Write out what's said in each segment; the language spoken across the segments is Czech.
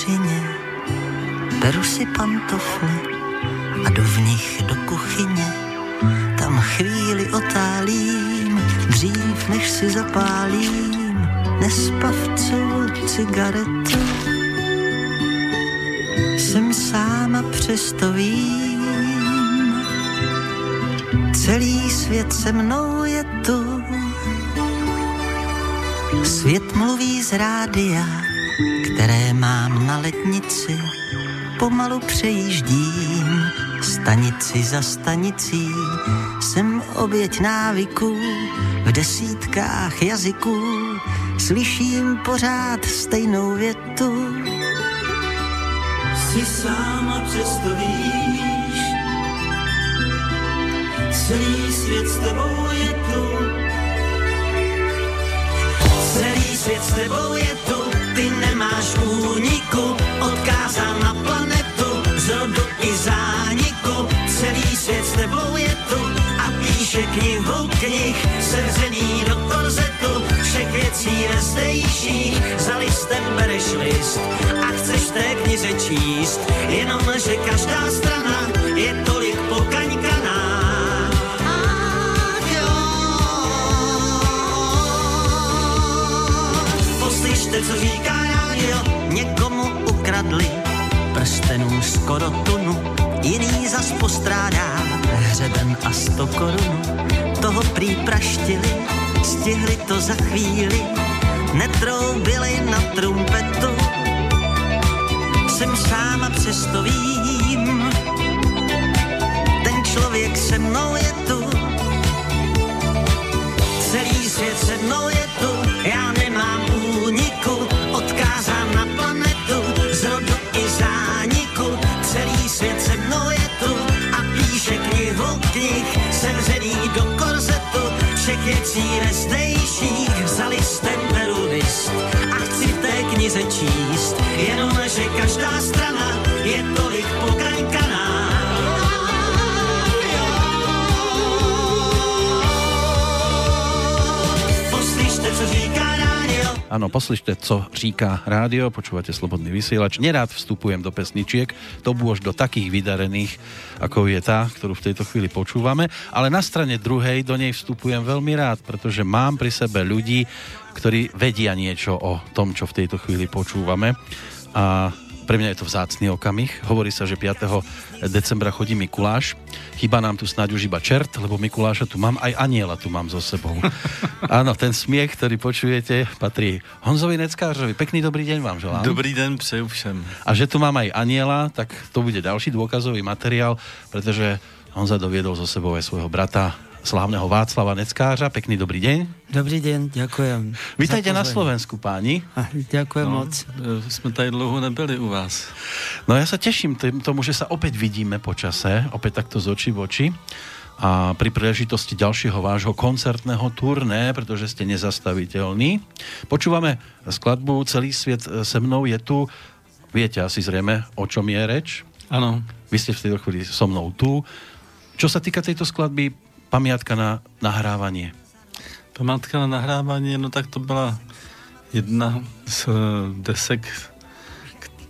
Peřině, beru si pantofly a jdu v nich do kuchyně. Tam chvíli otálím, dřív než si zapálím nespavcovou cigaretu. Jsem sám a přesto vím, celý svět se mnou je tu. Svět mluví z rádia, které mám na letnici, pomalu přejíždím stanici za stanicí. Jsem oběť návyků v desítkách jazyků, slyším pořád stejnou větu. Jsi sám a přesto víš, celý svět s tebou je tu. Celý svět s tebou je tu, ty nemáš úniku, odkázán na planetu, zrodu i zániku. Celý svět s tebou je tu a píše knihu knih, sevřený do korzetu, všech věcí nezdejších, za listem bereš list a chceš té knize číst, jenom že každá strana je tolik pokaňkaná. Poslyšte, co říká skoro tunu, jiný zas postrádá hřeben a sto korun. Toho prý praštili, stihli to za chvíli, netroubili na trumpetu. Jsem sám a přesto vím, ten člověk se mnou je tu. Celý svět se mnou je všech věcí nezdejších, za listem beru list a chci v té knize číst, Áno, poslyšte, co říká rádio, počúvate Slobodný vysielač. Nerád vstupujem do pesničiek, to už do takých vydarených, ako je tá, ktorú v tejto chvíli počúvame, ale na strane druhej do nej vstupujem veľmi rád, pretože mám pri sebe ľudí, ktorí vedia niečo o tom, čo v tejto chvíli počúvame. A pre mňa je to vzácný okamih. Hovorí sa, že 5. decembra chodí Mikuláš. Chyba nám tu snáď už iba čert, lebo Mikuláša tu mám, aj aniela tu mám so sebou. Áno, ten smiech, ktorý počujete, patrí Honzovi Neckářovi. Pekný dobrý deň vám želám. Dobrý den přeju všem. A že tu mám aj aniela, tak to bude ďalší dôkazový materiál, pretože Honza doviedol so sebou aj svojho brata, slávneho Václava Neckářa. Pekný dobrý deň. Dobrý den, ďakujem. Vítajte na. Slovensku, páni. Ďakujem No, moc. e, jsme tady dlouho nebyli u vás. No ja sa teším tým- tomu, že sa opäť vidíme po čase, opäť takto z očí v oči a pri príležitosti ďalšieho vášho koncertného turné, pretože ste nezastaviteľní. Počúvame skladbu Celý svět se mnou je tu. Viete asi zrejme, o čom je reč. Ano, Vy ste v tejto chvíli so mnou tu. Čo sa týka tejto skladby, pamiatka na nahrávanie. památka na nahrávání, no tak to byla jedna z e, desek,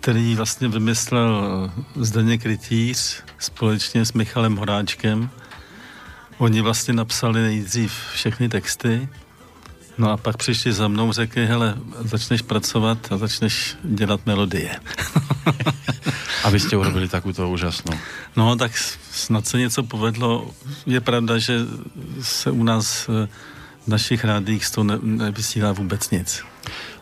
který vlastně vymyslel e, Zdeněk Rytíř společně s Michalem Horáčkem. Oni vlastně napsali nejdřív všechny texty, no a pak přišli za mnou, řekli, hele, začneš pracovat a začneš dělat melodie. A vy ste urobili takúto úžasnú. No, tak snad se něco povedlo. Je pravda, že se u nás eh, v našich rádích z toho ne, nevysílá vůbec nic.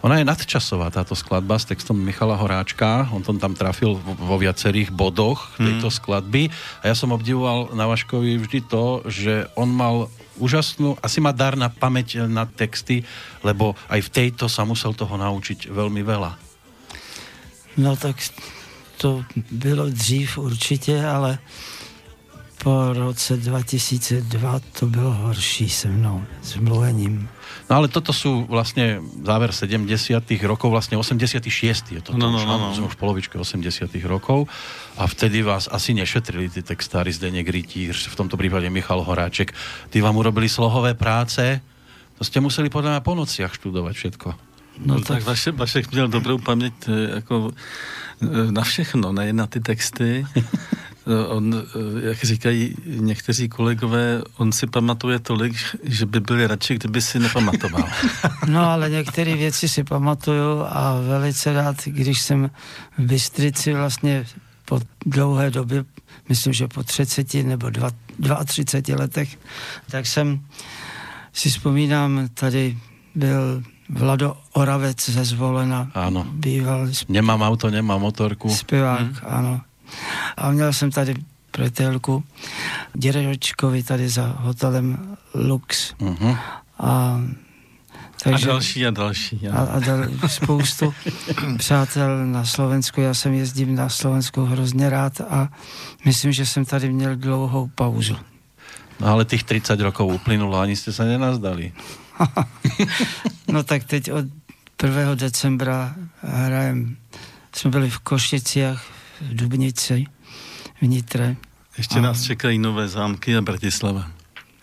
Ona je nadčasová, táto skladba s textom Michala Horáčka. On to tam trafil vo, viacerých bodoch tejto skladby. A ja som obdivoval na Vaškovi vždy to, že on mal úžasnú, asi má dar na pamäť na texty, lebo aj v tejto sa musel toho naučiť veľmi veľa. No tak to bylo dřív určitě, ale po roce 2002 to bylo horší se mnou, s mluvením. No ale toto sú vlastne záver 70 rokov, vlastne 86. je to. No, už, no, no, no. Sme už v polovičke 80 rokov a vtedy vás asi nešetrili tí textári Zdeněk Rytíř, v tomto prípade Michal Horáček. Tí vám urobili slohové práce, to ste museli podľa mňa po nociach študovať všetko. No, no tak, tak Vašek, Vašek měl dobrou paměť eh, jako eh, na všechno, nejen na ty texty. on, eh, jak říkají někteří kolegové, on si pamatuje tolik, že by byli radši, kdyby si nepamatoval. No ale některé věci si pamatuju a velice rád, když jsem v Bystrici vlastně po dlouhé době, myslím, že po 30 nebo 32 letech, tak jsem si vzpomínám, tady byl Vlado Oravec ze Zvolena. Ano. Býval. Sp- nemám auto, nemám motorku. Zpěvák, hmm. ano. A měl jsem tady přátelku Děročkovi tady za hotelem Lux. Uh-huh. A, takže, a další a další. A, a dal, spoustu přátel na Slovensku. Já jsem jezdím na Slovensku hrozně rád a myslím, že jsem tady měl dlouhou pauzu. No ale těch 30 rokov uplynulo, ani jste se nenazdali. no tak teď od 1. decembra hrajem, jsme byli v Košicích, v Dubnici, v Nitre. Ještě a... nás čekají nové zámky a Bratislava.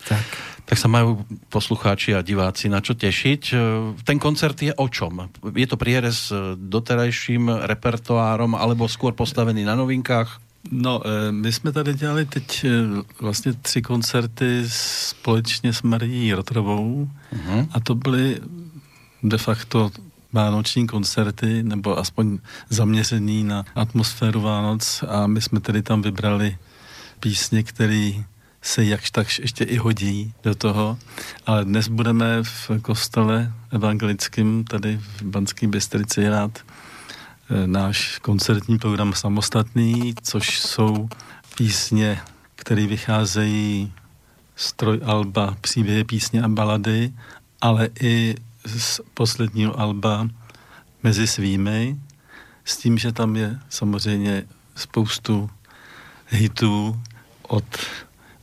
Tak. Tak sa majú poslucháči a diváci na čo tešiť. Ten koncert je o čom? Je to prierez doterajším repertoárom alebo skôr postavený na novinkách? No, eh, my jsme tady dělali teď vlastně tři koncerty společně s Marií Rotrovou uh-huh. a to byly de facto vánoční koncerty, nebo aspoň zaměřený na atmosféru Vánoc. A my jsme tedy tam vybrali písně, které se jakž tak ještě i hodí do toho, ale dnes budeme v kostele evangelickém tady v Banské Bystrici hrát Eh, náš koncertní program samostatný, což jsou písně, které vycházejí z alba příběhy, písně a balady, ale i z posledního alba Mezi svými, s tím, že tam je samozřejmě spoustu hitů od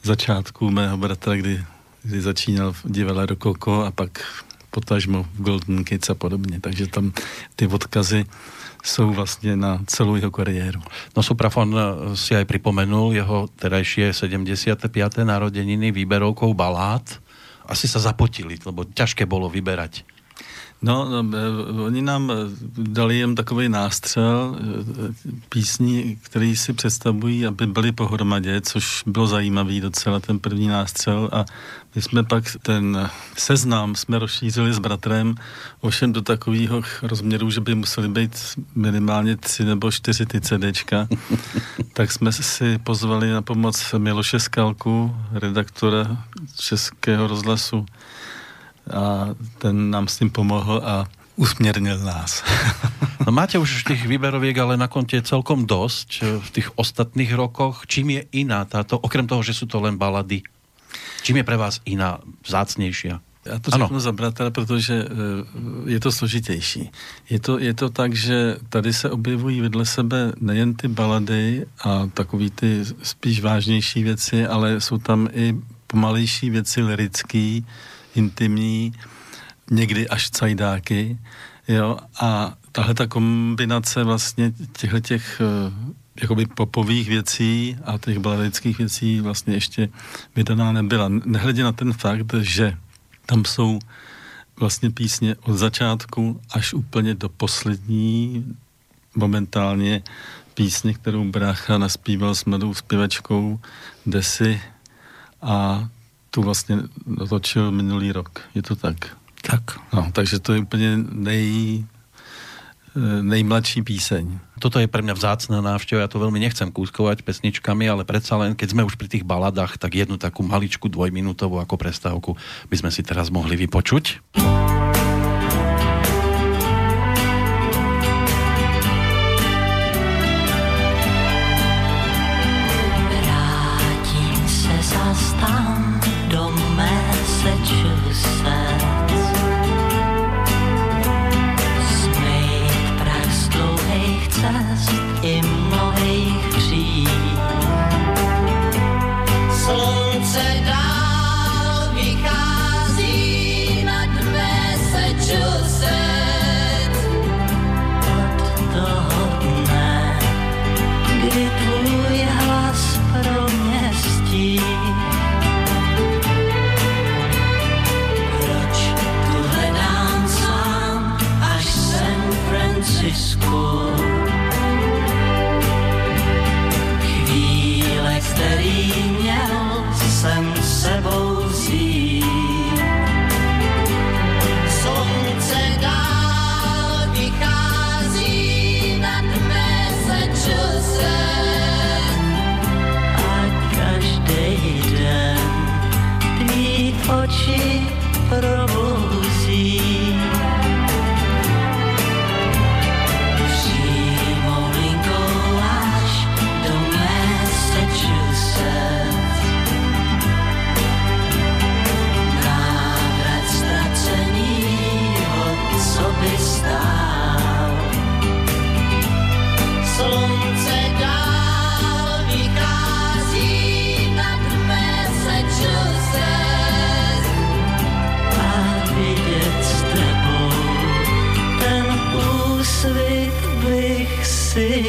začátku mého bratra, kdy, kdy začínal v divadle Rokoko a pak potažmo v Golden Kids a podobně. Takže tam ty odkazy jsou vlastně na celou jeho kariéru. No Suprafon eh, si aj pripomenul jeho terajšie 75. narodeniny výberovkou balád. Asi sa zapotili, lebo ťažké bolo vyberať. No, no oni nám e, dali jen takový nástřel e, písní, který si představují, aby byly pohromadě, což bylo zajímavý docela ten první nástřel a my jsme pak ten seznam jsme rozšířili s bratrem ovšem do takového rozměru, že by museli být minimálně tři nebo čtyři ty CDčka. tak jsme si pozvali na pomoc Miloše Skalku, redaktora Českého rozhlasu a ten nám s tím pomohl a usměrnil nás. no máte už těch výberoviek ale na kontě celkom dosť v těch ostatných rokoch. Čím je iná táto, okrem toho, že jsou to len balady, čím je pre vás iná, vzácnější? Já to řeknu ano. za bratra, protože eh, je to složitější. Je to, je to tak, že tady se objevují vedle sebe nejen ty balady a takový ty spíš vážnější věci, ale jsou tam i pomalejší věci lirický, intimní, někdy až cajdáky, jo, a tahle ta kombinace vlastně těchto těch eh, jakoby popových věcí a těch baladických věcí vlastně ještě vydaná nebyla. Nehledě na ten fakt, že tam jsou vlastně písně od začátku až úplně do poslední momentálně písně, kterou brácha naspíval s mladou zpěvačkou Desy a tu vlastně natočil minulý rok. Je to tak? Tak. No, takže to je úplně nej, eh, nejmladší píseň. Toto je pre mňa vzácná návšteva, ja to veľmi nechcem kúskovať pesničkami, ale predsa len, keď sme už pri tých baladách, tak jednu takú maličku dvojminútovú ako prestávku by sme si teraz mohli vypočuť.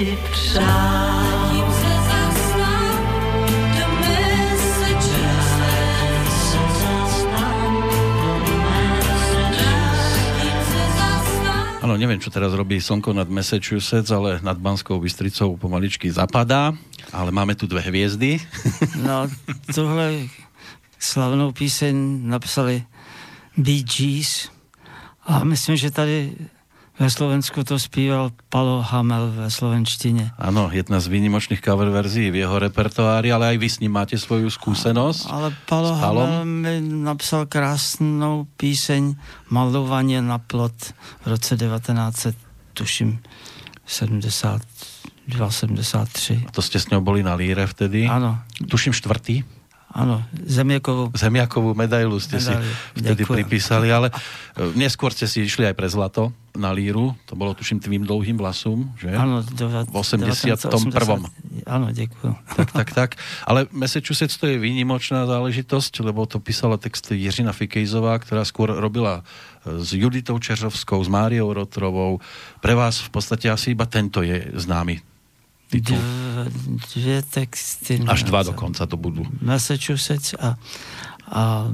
Si. Áno, neviem, čo teraz robí slnko nad Massachusetts, ale nad Banskou Bystricou pomaličky zapadá, ale máme tu dve hviezdy. No, tuhle slavnou píseň napsali Bee Gees a myslím, že tady ve Slovensku to zpíval Palo Hamel ve slovenštině. Ano, jedna z výnimočných cover verzí v jeho repertoári, ale aj vy s ním máte svoju skúsenosť. Ale Palo Hamel mi napsal krásnou píseň Malovanie na plot v roce 1900, tuším 72, 73. A to ste s ňou boli na líre vtedy? Áno. Tuším štvrtý? Áno, Zemiakovú. Zemiakovú medailu ste medailu. si vtedy Ďakujem. pripísali, ale e, neskôr ste si išli aj pre zlato na líru. To bolo tuším tvým dlouhým vlasom, že? Áno, v 81. Áno, ďakujem. Tak, tak, tak. Ale Massachusetts to je výnimočná záležitosť, lebo to písala text Jiřina Fikejzová, ktorá skôr robila e, s Juditou Čeřovskou, s Máriou Rotrovou. Pre vás v podstate asi iba tento je titul. Dvě texty. Až dva dokonca to budú. Massachusetts a, a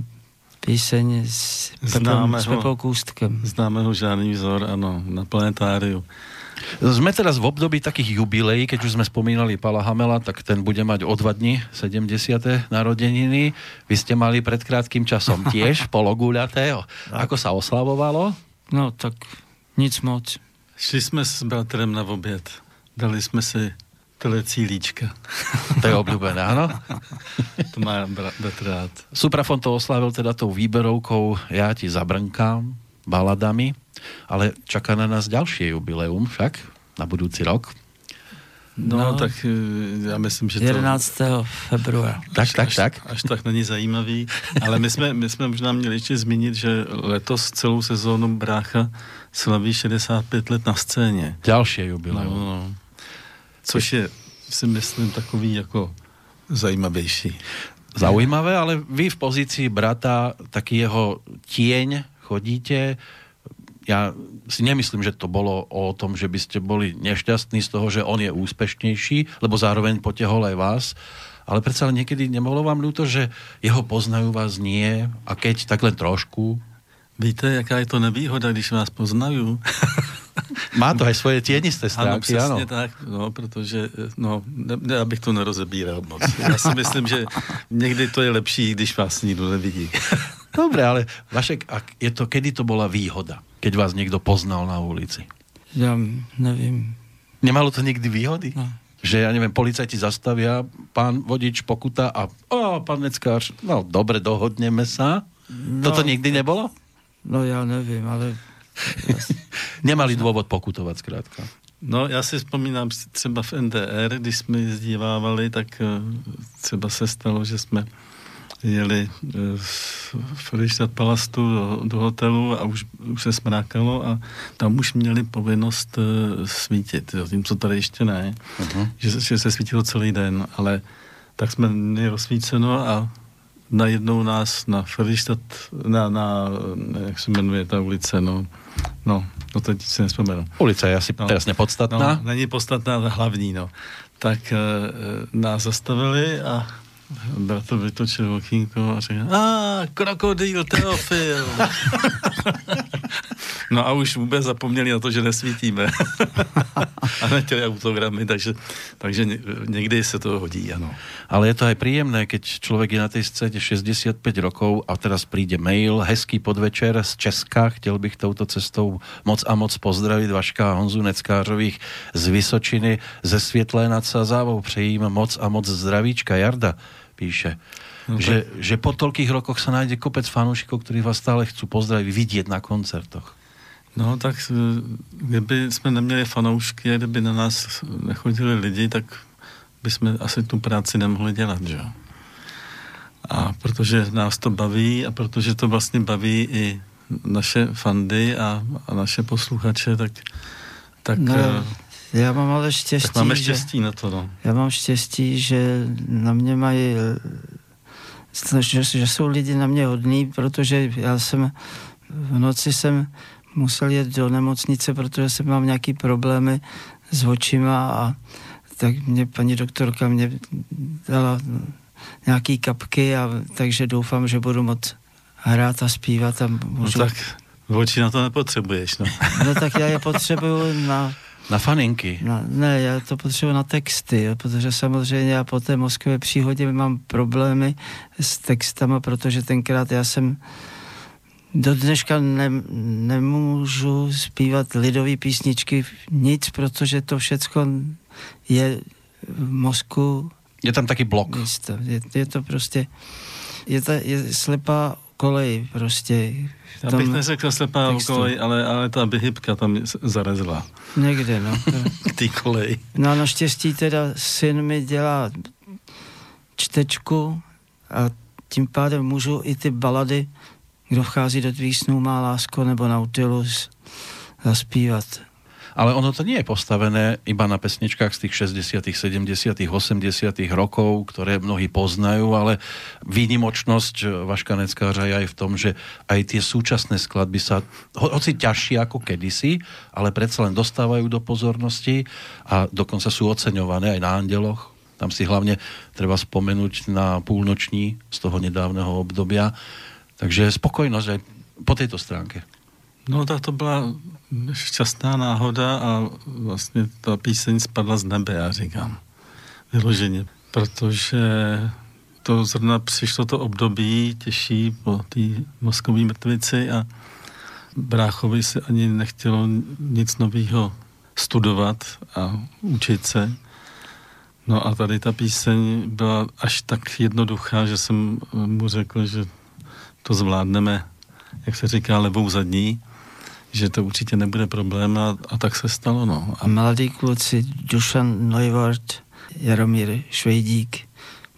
píseň s, Pepom, s Pepou Kůstkem. Známe ho žádný vzor, ano, na planetáriu. Sme teraz v období takých jubilejí, keď už sme spomínali Pala Hamela, tak ten bude mať o dva dní 70. narodeniny. Vy ste mali pred krátkým časom tiež pologuľaté. Ako sa oslavovalo? No tak nic moc. Šli jsme s bratrem na oběd. Dali jsme si Telecílíčka. To je obľúbené, áno? to má brat rád. Suprafon to oslavil teda tou výberovkou Ja ti zabrnkám, baladami, ale čaká na nás ďalšie jubileum však, na budúci rok. No, no tak e, já myslím, že to... 11. februára. Tak, tak, až, tak. Až tak není zajímavý, ale my jsme, my jsme možná měli ještě zmínit, že letos celou sezónu Brácha slaví 65 let na scéně. Další jubileum. No, no. Což je, si myslím, takový jako zajímavější. Zaujímavé, ale vy v pozici brata, taký jeho tieň chodíte. Ja si nemyslím, že to bolo o tom, že by ste boli nešťastní z toho, že on je úspešnejší, lebo zároveň potehol aj vás. Ale predsa niekedy nemohlo vám ľúto, že jeho poznajú vás nie a keď tak len trošku. Víte, jaká je to nevýhoda, když vás poznajú? Má to aj svoje tienisté stránky, ano. Přesně tak, no, protože, no, ne, ne, abych to nerozebíral moc. Já si myslím, že někdy to je lepší, když vás nikdo nevidí. Dobre, ale Vašek, a je to, kedy to bola výhoda, keď vás niekto poznal na ulici? Ja nevím. Nemalo to nikdy výhody? No. Že, ja neviem, policajti zastavia, pán vodič pokuta a o, pán Neckář, no dobre, dohodneme sa. No, Toto nikdy nebolo? No ja nevím, ale Nemali důvod pokutovat zkrátka. No, já si vzpomínám třeba v NDR, když jsme jezdívávali, tak eh, třeba se stalo, že jsme jeli eh, Frištat Palastu do, do hotelu a už, už se smrákalo a tam už měli povinnost uh, svítit, jo, tím, co tady ještě ne, uh-huh. že, že se svítilo celý den, ale tak jsme měli rozsvíceno a najednou nás na Frištat, na, na, jak se jmenuje ta ulice, no, No, no teď si nespomenu. Ulice je asi no, teraz nepodstatná. No, není podstatná, ale hlavní, no. Tak e, nás zastavili a bratr vytočil okýnko a řekl, a krokodýl Teofil. no a už vůbec zapomněli na to, že nesvítíme. a nechtěli autogramy, takže, takže někdy se to hodí, ano. Ale je to aj príjemné, keď človek je na tej scéne 65 rokov a teraz príde mail, hezký podvečer z Česka, chtěl bych touto cestou moc a moc pozdravit Vaška a Honzu Neckářových z Vysočiny, ze Světlé nad Sazávou. Přejím moc a moc zdravíčka. Jarda píše, no, že, že po toľkých rokoch sa nájde kopec fanúšikov, ktorí vás stále chcú pozdraviť, vidieť na koncertoch. No tak eh, kdyby jsme neměli fanoušky, kdyby na nás nechodili lidi, tak bychom asi tu práci nemohli dělat, že A protože nás to baví a protože to vlastně baví i naše fandy a, a naše posluchače, tak, tak no, eh, já mám ale štěstí. Tak máme štěstí že, na to, no. Já mám štěstí, že na mě mají že, že jsou lidi na mě hodní, protože já jsem v noci jsem musel jet do nemocnice, protože jsem mám nějaký problémy s očima a tak mě paní doktorka mě dala nějaký kapky a takže doufám, že budu moc hrát a zpívat a můžu... No tak oči na to nepotřebuješ, no. no tak já je potřebuju na na faninky. Na, ne, já to potřebuji na texty, jo, protože samozřejmě já po té Moskvě příhodě mám problémy s textama, protože tenkrát já jsem do dneška ne, nemůžu zpívat lidové písničky, nic, protože to všecko je v mozku. Je tam taky blok. Je, je to prostě, je, ta, je slepá kolej prostě. Já bych neřekl slepá textu. kolej, ale, ale ta vyhybka tam zarezla. Někde, no. K té koleji. No a naštěstí teda syn mi dělá čtečku a tím pádem můžu i ty balady, kdo vchází do tvých snů, má lásko nebo Nautilus, zaspívat. Ale ono to nie je postavené iba na pesničkách z tých 60., 70., 80. rokov, ktoré mnohí poznajú, ale výnimočnosť Vaška Neckářa je aj v tom, že aj tie súčasné skladby sa, ho, hoci ťažšie ako kedysi, ale predsa len dostávajú do pozornosti a dokonca sú oceňované aj na Andeloch. Tam si hlavne treba spomenúť na púlnoční z toho nedávneho obdobia. Takže spokojnosť aj po tejto stránke. No tak to byla šťastná náhoda a vlastně ta píseň spadla z nebe, já říkám. Vyloženě. Protože to zrovna přišlo to období těžší po té moskové mrtvici a bráchovi se ani nechtělo nic nového studovat a učit se. No a tady ta píseň byla až tak jednoduchá, že jsem mu řekl, že to zvládneme, jak se říká, levou zadní že to určitě nebude problém a, a tak se stalo. No. A mladí kluci Dušan Neuvart, Jaromír Švejdík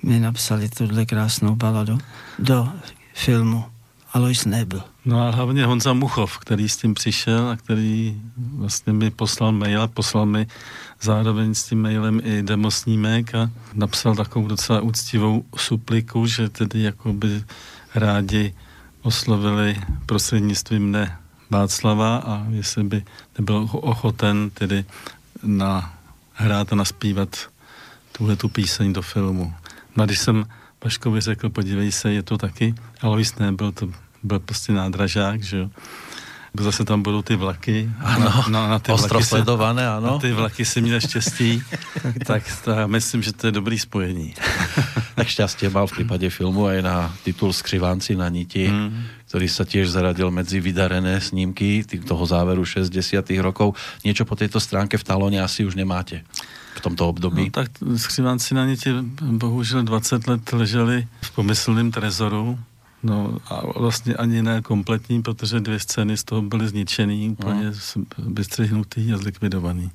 mi napsali tuhle krásnou baladu do filmu Alois Nebel. No a hlavně Honza Muchov, který s tím přišel a který vlastně mi poslal mail a poslal mi zároveň s tím mailem i demosnímek a napsal takovou docela úctivou supliku, že tedy jako by rádi oslovili prostřednictvím mne Václava a jestli by nebyl ochoten tedy na hrát a naspívat tuhle tu píseň do filmu. No a když jsem Paškovi řekl, podívej se, je to taky, Alois nebyl, to byl prostě nádražák, že jo. Zase tam budou ty vlaky. Ano, na, na, na ty vlaky sledované, ano. Na ty vlaky si měl štěstí, tak to, já myslím, že to je dobrý spojení. tak šťastie mal v prípade filmu aj na titul Skřivánci na niti, mm. ktorý sa tiež zaradil medzi vydarené snímky toho záveru 60 rokov. Niečo po tejto stránke v talóne asi už nemáte v tomto období? No, tak Skřivánci na niti bohužel 20 let leželi v pomyslném trezoru No a vlastně ani ne kompletní, protože dvě scény z toho byly zničený, úplně no. vystřihnutý a zlikvidovaný.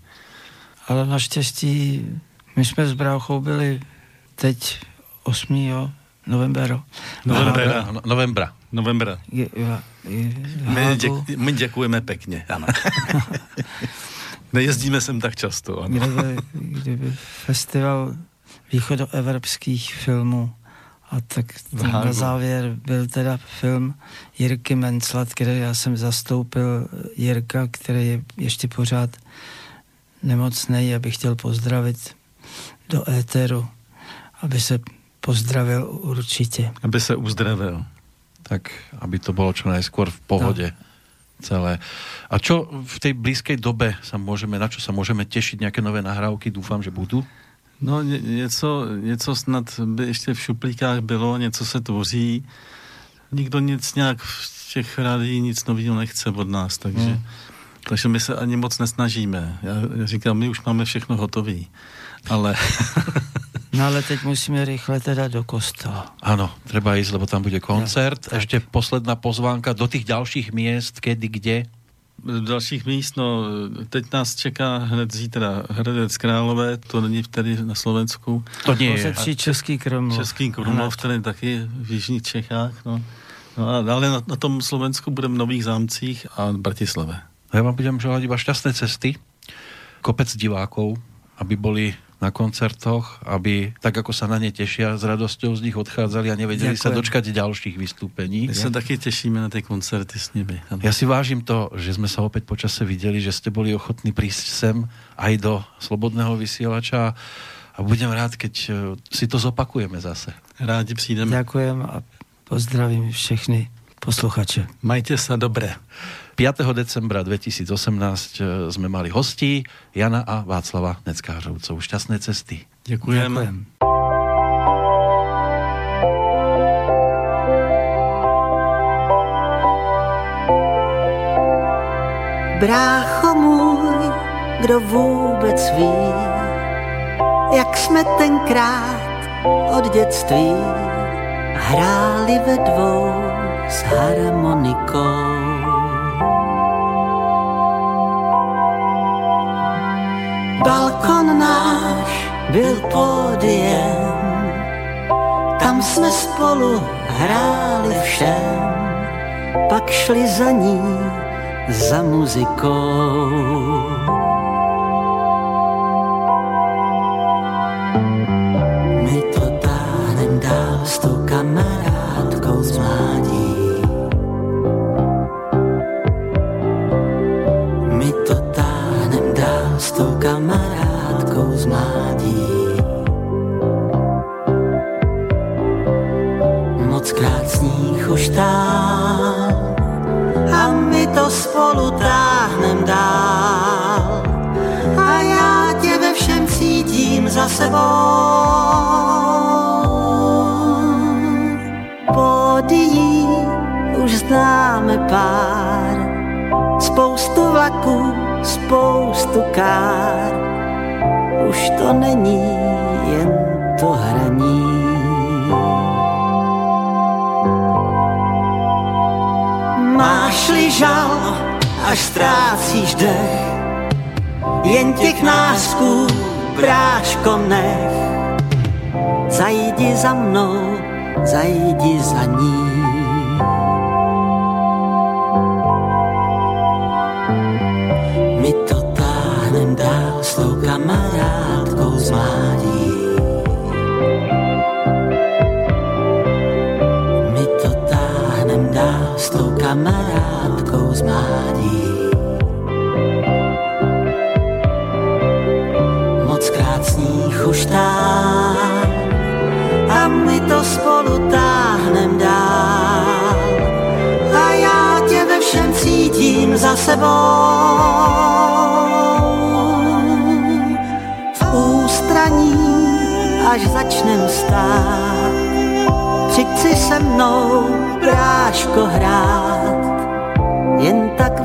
Ale naštěstí my jsme s bráchou byli teď 8. novembra. Novembra. No, novembra. Novembra. Je, je, je, my, děk, my děkujeme pěkně, ano. Nejezdíme sem tak často, ano. Kdyby, kdyby festival východoevropských filmů a tak na závěr byl teda film Jirky Menclat, který já jsem zastoupil Jirka, který je ještě pořád nemocný, abych chtěl pozdravit do éteru, aby se pozdravil určitě. Aby se uzdravil. Tak, aby to bylo čo najskôr v pohodě. No celé. A čo v tej blízkej dobe sa môžeme, na čo sa môžeme tešiť, nejaké nové nahrávky, dúfam, že budú? No ně, něco, něco snad by ještě v šuplíkách bylo, něco se tvoří. Nikdo nic nějak v těch rádií nic nového nechce od nás, takže, hmm. takže my se ani moc nesnažíme. Já, já říkám, my už máme všechno hotové, ale... no ale teď musíme rychle teda do kostela. Ano, treba jít, lebo tam bude koncert. Ja, Ještě posledná pozvánka do těch dalších měst, kedy, kde? dalších míst, no teď nás čeká hned zítra Hradec Králové, to není tady na Slovensku. To nie je. Český Krumlov. Český Krumlov, který taky v Jižních Čechách, no. No a dále na, na tom Slovensku budeme v Nových zámcích a Bratislave. Já vám budem želať iba šťastné cesty, kopec divákov, aby boli na koncertoch, aby tak ako sa na ne tešia, s radosťou z nich odchádzali a nevedeli Ďakujem. sa dočkať ďalších vystúpení. My sa taky tešíme na tie koncerty s nimi. Ano. Ja si vážim to, že sme sa opäť počase videli, že ste boli ochotní prísť sem aj do Slobodného vysielača a budem rád, keď e, si to zopakujeme zase. Rádi přijdeme. Ďakujem a pozdravím všechny posluchače. Majte sa dobre. 5. decembra 2018 e, sme mali hostí Jana a Václava Neckářovcov. Šťastné cesty. Ďakujem. Ďakujem. Brácho můj, kdo vůbec ví, jak jsme tenkrát od dětství hráli ve dvou s harmonikou. Balkon náš byl pódiem, tam jsme spolu hráli všem, pak šli za ní za muzikou. Za sebou. Pódií už známe pár, spoustu vlaků, spoustu kár. Už to není jen to hraní. Máš-li žal, až ztrácíš dech, jen těch násků bráško nech. Zajdi za mnou, zajdi za ní. My to táhnem dál s tou kamarádkou z mládí. My to táhnem dál s tou kamarádkou z mládí. Sebou. V ústraní, až začnem stát, přijď si se mnou, bráško, hrát, jen tak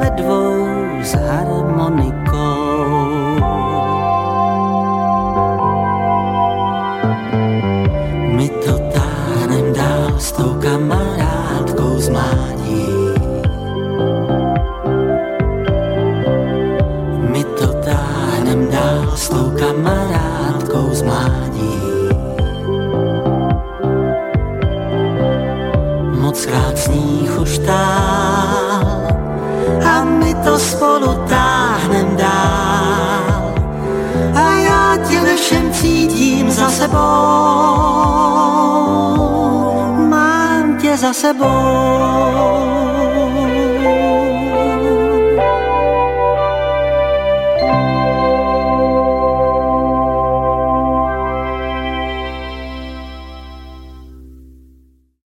Mám tě za sebou.